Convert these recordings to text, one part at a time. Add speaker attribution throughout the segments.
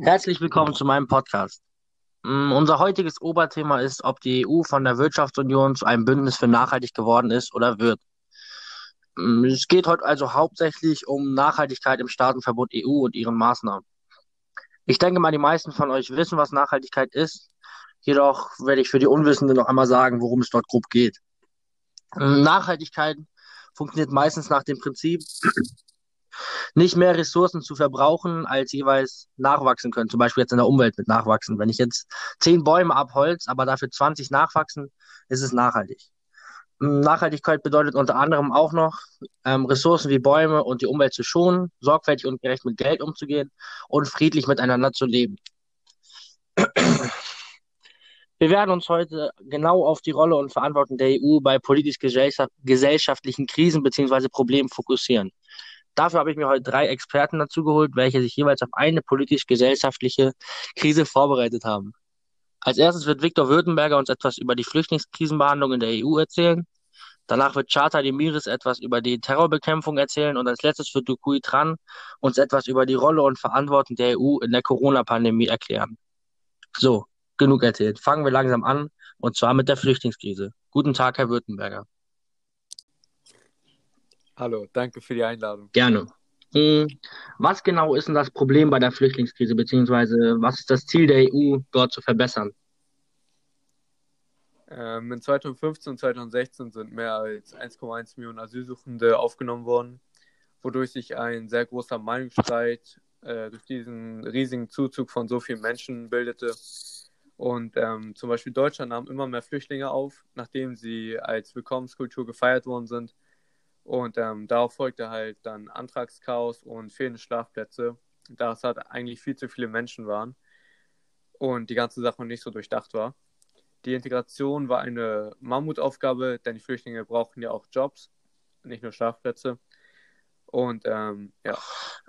Speaker 1: Herzlich willkommen zu meinem Podcast. Mm, Unser heutiges Oberthema ist, ob die EU von der Wirtschaftsunion zu einem Bündnis für nachhaltig geworden ist oder wird. Mm, Es geht heute also hauptsächlich um Nachhaltigkeit im Staatenverbund EU und ihren Maßnahmen. Ich denke mal, die meisten von euch wissen, was Nachhaltigkeit ist. Jedoch werde ich für die Unwissenden noch einmal sagen, worum es dort grob geht. Mm, Nachhaltigkeit funktioniert meistens nach dem Prinzip, nicht mehr Ressourcen zu verbrauchen, als jeweils nachwachsen können. Zum Beispiel jetzt in der Umwelt mit nachwachsen. Wenn ich jetzt zehn Bäume abholz, aber dafür 20 nachwachsen, ist es nachhaltig. Mm, Nachhaltigkeit bedeutet unter anderem auch noch, ähm, Ressourcen wie Bäume und die Umwelt zu schonen, sorgfältig und gerecht mit Geld umzugehen und friedlich miteinander zu leben. Wir werden uns heute genau auf die Rolle und Verantwortung der EU bei politisch-gesellschaftlichen Krisen bzw. Problemen fokussieren. Dafür habe ich mir heute drei Experten dazu geholt, welche sich jeweils auf eine politisch-gesellschaftliche Krise vorbereitet haben. Als erstes wird Viktor Württemberger uns etwas über die Flüchtlingskrisenbehandlung in der EU erzählen. Danach wird Chata Demiris etwas über die Terrorbekämpfung erzählen und als letztes wird Dukui Tran uns etwas über die Rolle und Verantwortung der EU in der Corona-Pandemie erklären. So, genug erzählt. Fangen wir langsam an und zwar mit der Flüchtlingskrise. Guten Tag, Herr Württemberger.
Speaker 2: Hallo, danke für die Einladung.
Speaker 1: Gerne. Hm, Was genau ist denn das Problem bei der Flüchtlingskrise, beziehungsweise was ist das Ziel der EU, dort zu verbessern?
Speaker 2: Ähm, in 2015 und 2016 sind mehr als 1,1 Millionen Asylsuchende aufgenommen worden, wodurch sich ein sehr großer Meinungsstreit äh, durch diesen riesigen Zuzug von so vielen Menschen bildete. Und ähm, zum Beispiel Deutschland nahm immer mehr Flüchtlinge auf, nachdem sie als Willkommenskultur gefeiert worden sind. Und ähm, darauf folgte halt dann Antragschaos und fehlende Schlafplätze, da es halt eigentlich viel zu viele Menschen waren und die ganze Sache nicht so durchdacht war. Die Integration war eine Mammutaufgabe, denn die Flüchtlinge brauchen ja auch Jobs, nicht nur Schlafplätze. Und ähm, ja,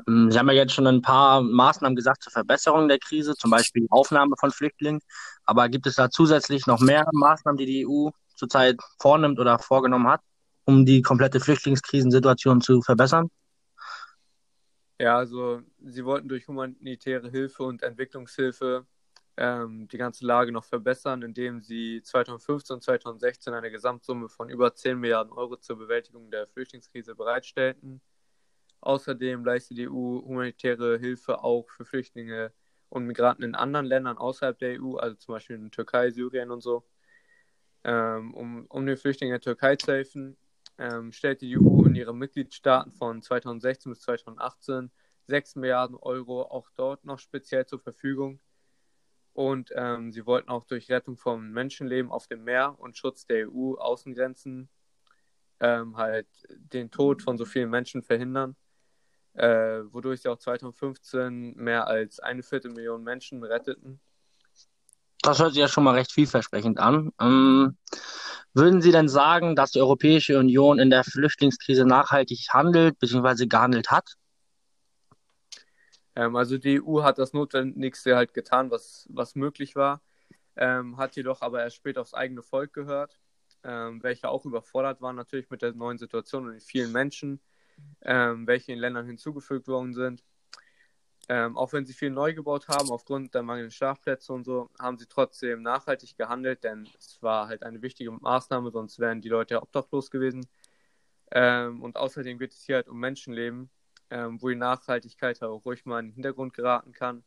Speaker 1: Hm, Sie haben ja jetzt schon ein paar Maßnahmen gesagt zur Verbesserung der Krise, zum Beispiel die Aufnahme von Flüchtlingen. Aber gibt es da zusätzlich noch mehr Maßnahmen, die die EU zurzeit vornimmt oder vorgenommen hat, um die komplette Flüchtlingskrisensituation zu verbessern?
Speaker 2: ja, also sie wollten durch humanitäre Hilfe und Entwicklungshilfe ähm, die ganze Lage noch verbessern, indem sie 2015 und 2016 eine Gesamtsumme von über 10 Milliarden Euro zur Bewältigung der Flüchtlingskrise bereitstellten. Außerdem leistet die EU humanitäre Hilfe auch für Flüchtlinge und Migranten in anderen Ländern außerhalb der EU, also zum Beispiel in Türkei, Syrien und so. Ähm, um, um den Flüchtlingen der Türkei zu helfen, ähm, stellte die EU in ihren Mitgliedstaaten von 2016 bis 2018 6 Milliarden Euro auch dort noch speziell zur Verfügung. Und ähm, sie wollten auch durch Rettung von Menschenleben auf dem Meer und Schutz der EU-Außengrenzen ähm, halt den Tod von so vielen Menschen verhindern, äh, wodurch sie auch 2015 mehr als eine Viertelmillion Menschen retteten.
Speaker 1: Das hört sich ja schon mal recht vielversprechend an. Ähm, würden Sie denn sagen, dass die Europäische Union in der Flüchtlingskrise nachhaltig handelt bzw. gehandelt hat?
Speaker 2: Ähm, also die EU hat das Notwendigste halt getan, was, was möglich war, ähm, hat jedoch aber erst spät aufs eigene Volk gehört, ähm, welche auch überfordert waren natürlich mit der neuen Situation und den vielen Menschen, ähm, welche in Ländern hinzugefügt worden sind. Ähm, auch wenn sie viel neu gebaut haben, aufgrund der mangelnden Schlafplätze und so, haben sie trotzdem nachhaltig gehandelt, denn es war halt eine wichtige Maßnahme, sonst wären die Leute ja obdachlos gewesen. Ähm, und außerdem geht es hier halt um Menschenleben, ähm, wo die Nachhaltigkeit auch ruhig mal in den Hintergrund geraten kann,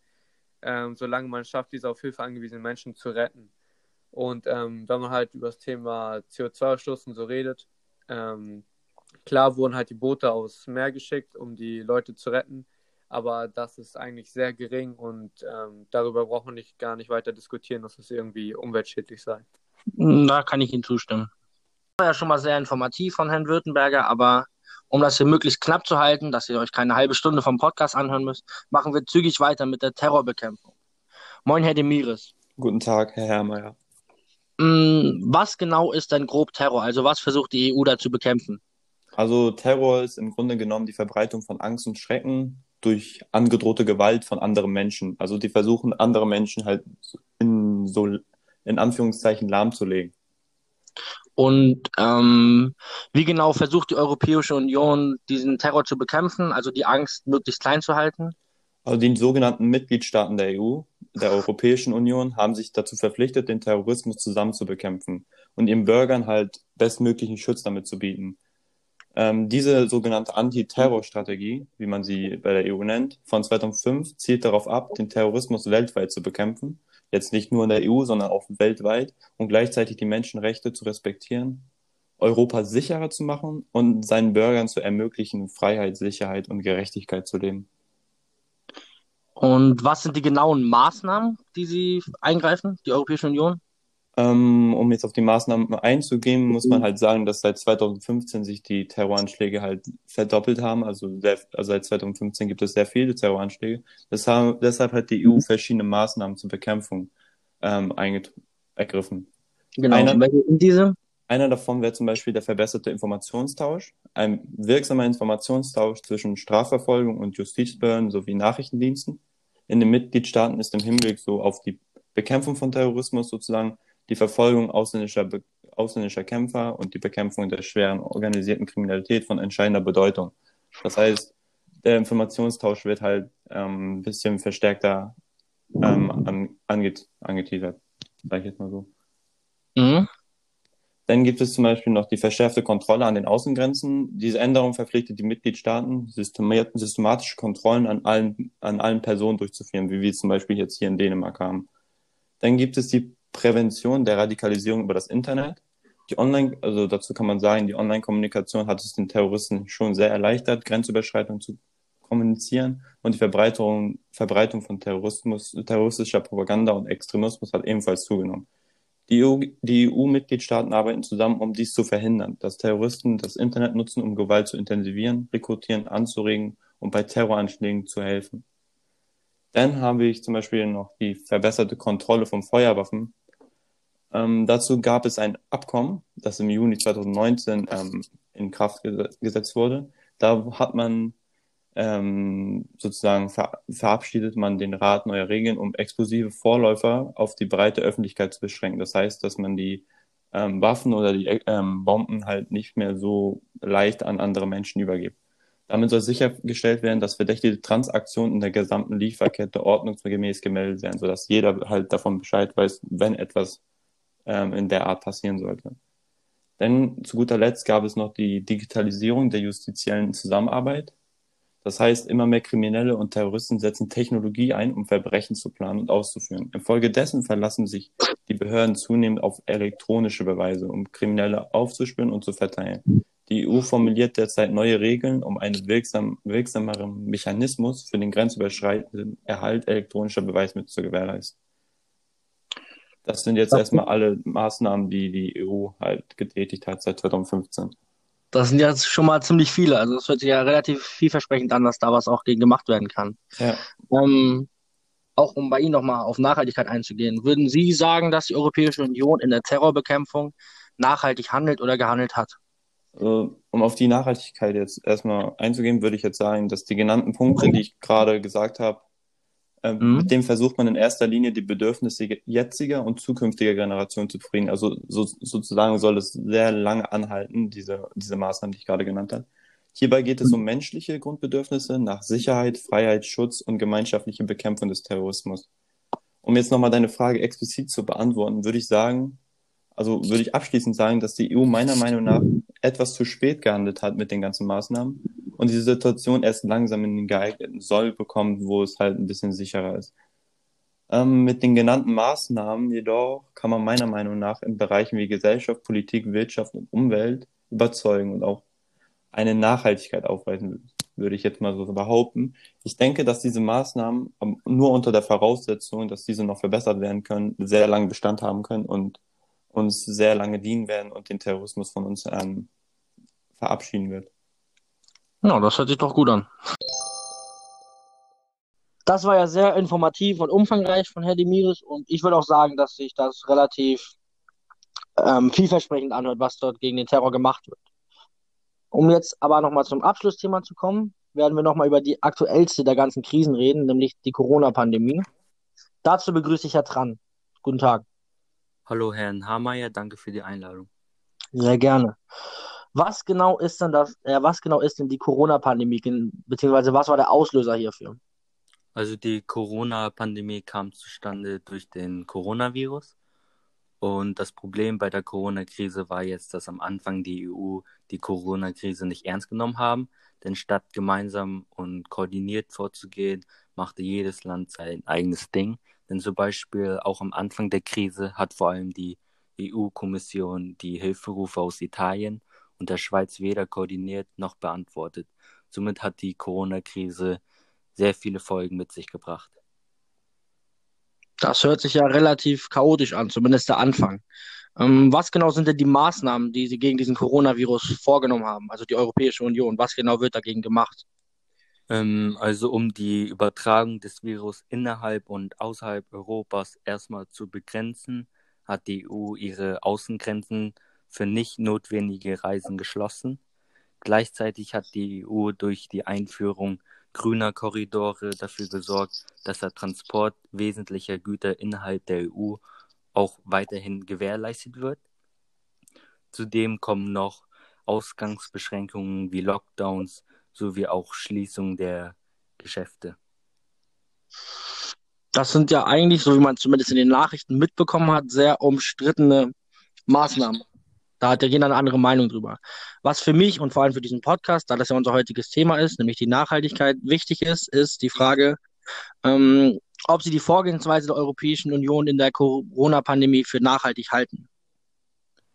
Speaker 2: ähm, solange man es schafft, diese auf Hilfe angewiesenen Menschen zu retten. Und ähm, wenn man halt über das Thema CO2-Ausstoß und so redet, ähm, klar wurden halt die Boote aufs Meer geschickt, um die Leute zu retten, aber das ist eigentlich sehr gering und ähm, darüber braucht man nicht, gar nicht weiter diskutieren, dass es irgendwie umweltschädlich sei.
Speaker 1: Da kann ich Ihnen zustimmen. War ja schon mal sehr informativ von Herrn Württemberger, aber um das hier möglichst knapp zu halten, dass ihr euch keine halbe Stunde vom Podcast anhören müsst, machen wir zügig weiter mit der Terrorbekämpfung. Moin, Herr Demiris.
Speaker 3: Guten Tag, Herr Herrmeier.
Speaker 1: Mm, Was genau ist denn grob Terror? Also was versucht die EU da zu bekämpfen?
Speaker 3: Also Terror ist im Grunde genommen die Verbreitung von Angst und Schrecken durch angedrohte Gewalt von anderen Menschen. Also die versuchen, andere Menschen halt in so in Anführungszeichen lahmzulegen.
Speaker 1: Und ähm, wie genau versucht die Europäische Union, diesen Terror zu bekämpfen, also die Angst möglichst klein zu halten?
Speaker 3: Also die sogenannten Mitgliedstaaten der EU, der Europäischen Union, haben sich dazu verpflichtet, den Terrorismus zusammen zu bekämpfen und ihren Bürgern halt bestmöglichen Schutz damit zu bieten. Ähm, diese sogenannte Anti-Terror-Strategie, wie man sie bei der EU nennt, von 2005 zielt darauf ab, den Terrorismus weltweit zu bekämpfen. Jetzt nicht nur in der EU, sondern auch weltweit und gleichzeitig die Menschenrechte zu respektieren, Europa sicherer zu machen und seinen Bürgern zu ermöglichen, Freiheit, Sicherheit und Gerechtigkeit zu leben.
Speaker 1: Und was sind die genauen Maßnahmen, die Sie eingreifen, die Europäische Union?
Speaker 3: Ähm, um jetzt auf die Maßnahmen einzugehen, muss man halt sagen, dass seit 2015 sich die Terroranschläge halt verdoppelt haben. Also, sehr, also seit 2015 gibt es sehr viele Terroranschläge. Deshalb, deshalb hat die EU verschiedene Maßnahmen zur Bekämpfung ähm, ergriffen.
Speaker 1: Genau,
Speaker 3: Einer-
Speaker 1: diese?
Speaker 3: Einer davon wäre zum Beispiel der verbesserte Informationstausch, ein wirksamer Informationstausch zwischen Strafverfolgung und Justizbehörden sowie Nachrichtendiensten. In den Mitgliedstaaten ist im Hinblick so auf die Bekämpfung von Terrorismus sozusagen die Verfolgung ausländischer, Be ausländischer Kämpfer und die Bekämpfung der schweren organisierten Kriminalität von entscheidender Bedeutung. Das heißt, der Informationstausch wird halt ähm, ein bisschen verstärkter ähm, an, anget angeteasert, sage ich jetzt mal so.
Speaker 1: Mhm.
Speaker 3: Dann gibt es zum Beispiel noch die verschärfte Kontrolle an den Außengrenzen. Diese Änderung verpflichtet die Mitgliedstaaten, systema- systematische Kontrollen an allen, an allen Personen durchzuführen, wie wir es zum Beispiel jetzt hier in Dänemark haben. Dann gibt es die Prävention der Radikalisierung über das Internet. Die Online, also dazu kann man sagen, die Online-Kommunikation hat es den Terroristen schon sehr erleichtert, Grenzüberschreitungen zu kommunizieren und die Verbreitung, Verbreitung von Terrorismus, terroristischer Propaganda und Extremismus hat ebenfalls zugenommen. Die EU, die EU-Mitgliedstaaten arbeiten zusammen, um dies zu verhindern, dass Terroristen das Internet nutzen, um Gewalt zu intensivieren, rekrutieren, anzuregen und bei Terroranschlägen zu helfen. Dann habe ich zum Beispiel noch die verbesserte Kontrolle von Feuerwaffen. Ähm, dazu gab es ein Abkommen, das im Juni 2019 ähm, in Kraft ges gesetzt wurde. Da hat man ähm, sozusagen ver verabschiedet man den Rat neuer Regeln, um explosive Vorläufer auf die breite Öffentlichkeit zu beschränken. Das heißt, dass man die ähm, Waffen oder die ähm, Bomben halt nicht mehr so leicht an andere Menschen übergibt. Damit soll sichergestellt werden, dass verdächtige Transaktionen in der gesamten Lieferkette ordnungsgemäß gemeldet werden, sodass jeder halt davon Bescheid weiß, wenn etwas ähm, in der Art passieren sollte. Denn zu guter Letzt gab es noch die Digitalisierung der justiziellen Zusammenarbeit. Das heißt, immer mehr Kriminelle und Terroristen setzen Technologie ein, um Verbrechen zu planen und auszuführen. Infolgedessen verlassen sich die Behörden zunehmend auf elektronische Beweise, um Kriminelle aufzuspüren und zu verteilen. Die EU formuliert derzeit neue Regeln, um einen wirksam, wirksameren Mechanismus für den grenzüberschreitenden Erhalt elektronischer Beweismittel zu gewährleisten. Das sind jetzt erstmal alle Maßnahmen, die die EU halt getätigt hat seit 2015.
Speaker 1: Das sind ja schon mal ziemlich viele. Also es hört sich ja relativ vielversprechend an, dass da was auch gegen gemacht werden kann.
Speaker 3: Ja.
Speaker 1: Ähm, auch um bei Ihnen nochmal auf Nachhaltigkeit einzugehen, würden Sie sagen, dass die Europäische Union in der Terrorbekämpfung nachhaltig handelt oder gehandelt hat?
Speaker 3: Also, um auf die Nachhaltigkeit jetzt erstmal einzugehen, würde ich jetzt sagen, dass die genannten Punkte, die ich gerade gesagt habe,
Speaker 1: Mhm.
Speaker 3: mit dem versucht man in erster Linie die Bedürfnisse jetziger und zukünftiger Generationen zu befriedigen. Also so, sozusagen soll es sehr lange anhalten, diese, diese Maßnahmen, die ich gerade genannt habe. Hierbei geht es um menschliche Grundbedürfnisse nach Sicherheit, Freiheit, Schutz und gemeinschaftliche Bekämpfung des Terrorismus. Um jetzt nochmal deine Frage explizit zu beantworten, würde ich sagen, also würde ich abschließend sagen, dass die EU meiner Meinung nach etwas zu spät gehandelt hat mit den ganzen Maßnahmen und die Situation erst langsam in den geeigneten Soll bekommt, wo es halt ein bisschen sicherer ist. Ähm, mit den genannten Maßnahmen jedoch kann man meiner Meinung nach in Bereichen wie Gesellschaft, Politik, Wirtschaft und Umwelt überzeugen und auch eine Nachhaltigkeit aufweisen, würde ich jetzt mal so behaupten. Ich denke, dass diese Maßnahmen ähm, nur unter der Voraussetzung, dass diese noch verbessert werden können, sehr lange Bestand haben können und uns sehr lange dienen werden und den Terrorismus von uns ähm, verabschieden wird.
Speaker 1: Ja, das hört sich doch gut an. Das war ja sehr informativ und umfangreich von Herr Demiris und ich würde auch sagen, dass sich das relativ ähm, vielversprechend anhört, was dort gegen den Terror gemacht wird. Um jetzt aber nochmal zum Abschlussthema zu kommen, werden wir nochmal über die aktuellste der ganzen Krisen reden, nämlich die Corona-Pandemie. Dazu begrüße ich Herr Tran. Guten Tag.
Speaker 4: Hallo Herrn Hameyer, danke für die Einladung.
Speaker 1: Sehr gerne. Was genau ist denn das, äh, was genau ist denn die Corona-Pandemie, beziehungsweise was war der Auslöser hierfür?
Speaker 4: Also die Corona-Pandemie kam zustande durch den Coronavirus. Und das Problem bei der Corona-Krise war jetzt, dass am Anfang die EU die Corona-Krise nicht ernst genommen haben. Denn statt gemeinsam und koordiniert vorzugehen, machte jedes Land sein eigenes Ding. Denn zum Beispiel auch am Anfang der Krise hat vor allem die EU-Kommission die Hilferufe aus Italien und der Schweiz weder koordiniert noch beantwortet. Somit hat die Corona-Krise sehr viele Folgen mit sich gebracht.
Speaker 1: Das hört sich ja relativ chaotisch an, zumindest der Anfang. Ähm, was genau sind denn die Maßnahmen, die Sie gegen diesen Coronavirus vorgenommen haben, also die Europäische Union? Was genau wird dagegen gemacht?
Speaker 4: Ähm, also um die Übertragung des Virus innerhalb und außerhalb Europas erstmal zu begrenzen, hat die EU ihre Außengrenzen für nicht notwendige Reisen geschlossen. Gleichzeitig hat die EU durch die Einführung grüner Korridore dafür gesorgt, dass der Transport wesentlicher Güter innerhalb der EU auch weiterhin gewährleistet wird. Zudem kommen noch Ausgangsbeschränkungen wie Lockdowns sowie auch Schließung der Geschäfte.
Speaker 1: Das sind ja eigentlich, so wie man zumindest in den Nachrichten mitbekommen hat, sehr umstrittene Maßnahmen. Da hat ja jeder eine andere Meinung drüber. Was für mich und vor allem für diesen Podcast, da das ja unser heutiges Thema ist, nämlich die Nachhaltigkeit wichtig ist, ist die Frage, ähm, ob Sie die Vorgehensweise der Europäischen Union in der Corona-Pandemie für nachhaltig halten.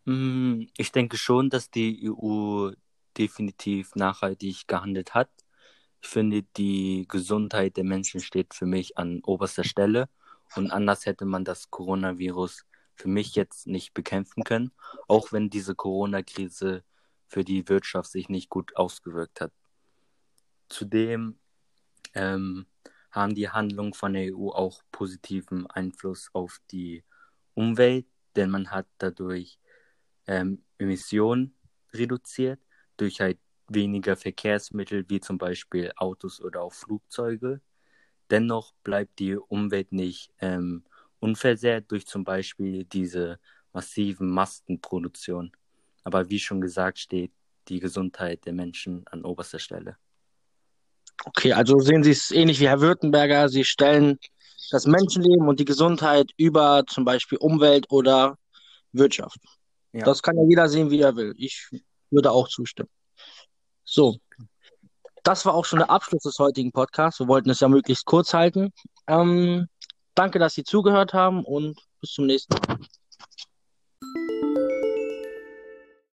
Speaker 4: Hm, ich denke schon, dass die EU definitiv nachhaltig gehandelt hat. Ich finde, die Gesundheit der Menschen steht für mich an oberster Stelle und anders hätte man das Coronavirus für mich jetzt nicht bekämpfen können, auch wenn diese Corona-Krise für die Wirtschaft sich nicht gut ausgewirkt hat. Zudem ähm, haben die Handlungen von der EU auch positiven Einfluss auf die Umwelt, denn man hat dadurch ähm, Emissionen reduziert, durch halt weniger Verkehrsmittel wie zum Beispiel Autos oder auch Flugzeuge. Dennoch bleibt die Umwelt nicht ähm, unversehrt durch zum Beispiel diese massiven Mastenproduktion. Aber wie schon gesagt, steht die Gesundheit der Menschen an oberster Stelle.
Speaker 1: Okay, also sehen Sie es ähnlich wie Herr Württemberger. Sie stellen das Menschenleben und die Gesundheit über zum Beispiel Umwelt oder Wirtschaft. Ja. Das kann ja jeder sehen, wie er will. Ich würde auch zustimmen. So, das war auch schon der Abschluss des heutigen Podcasts. Wir wollten es ja möglichst kurz halten. Ähm, Danke, dass Sie zugehört haben und bis zum nächsten Mal.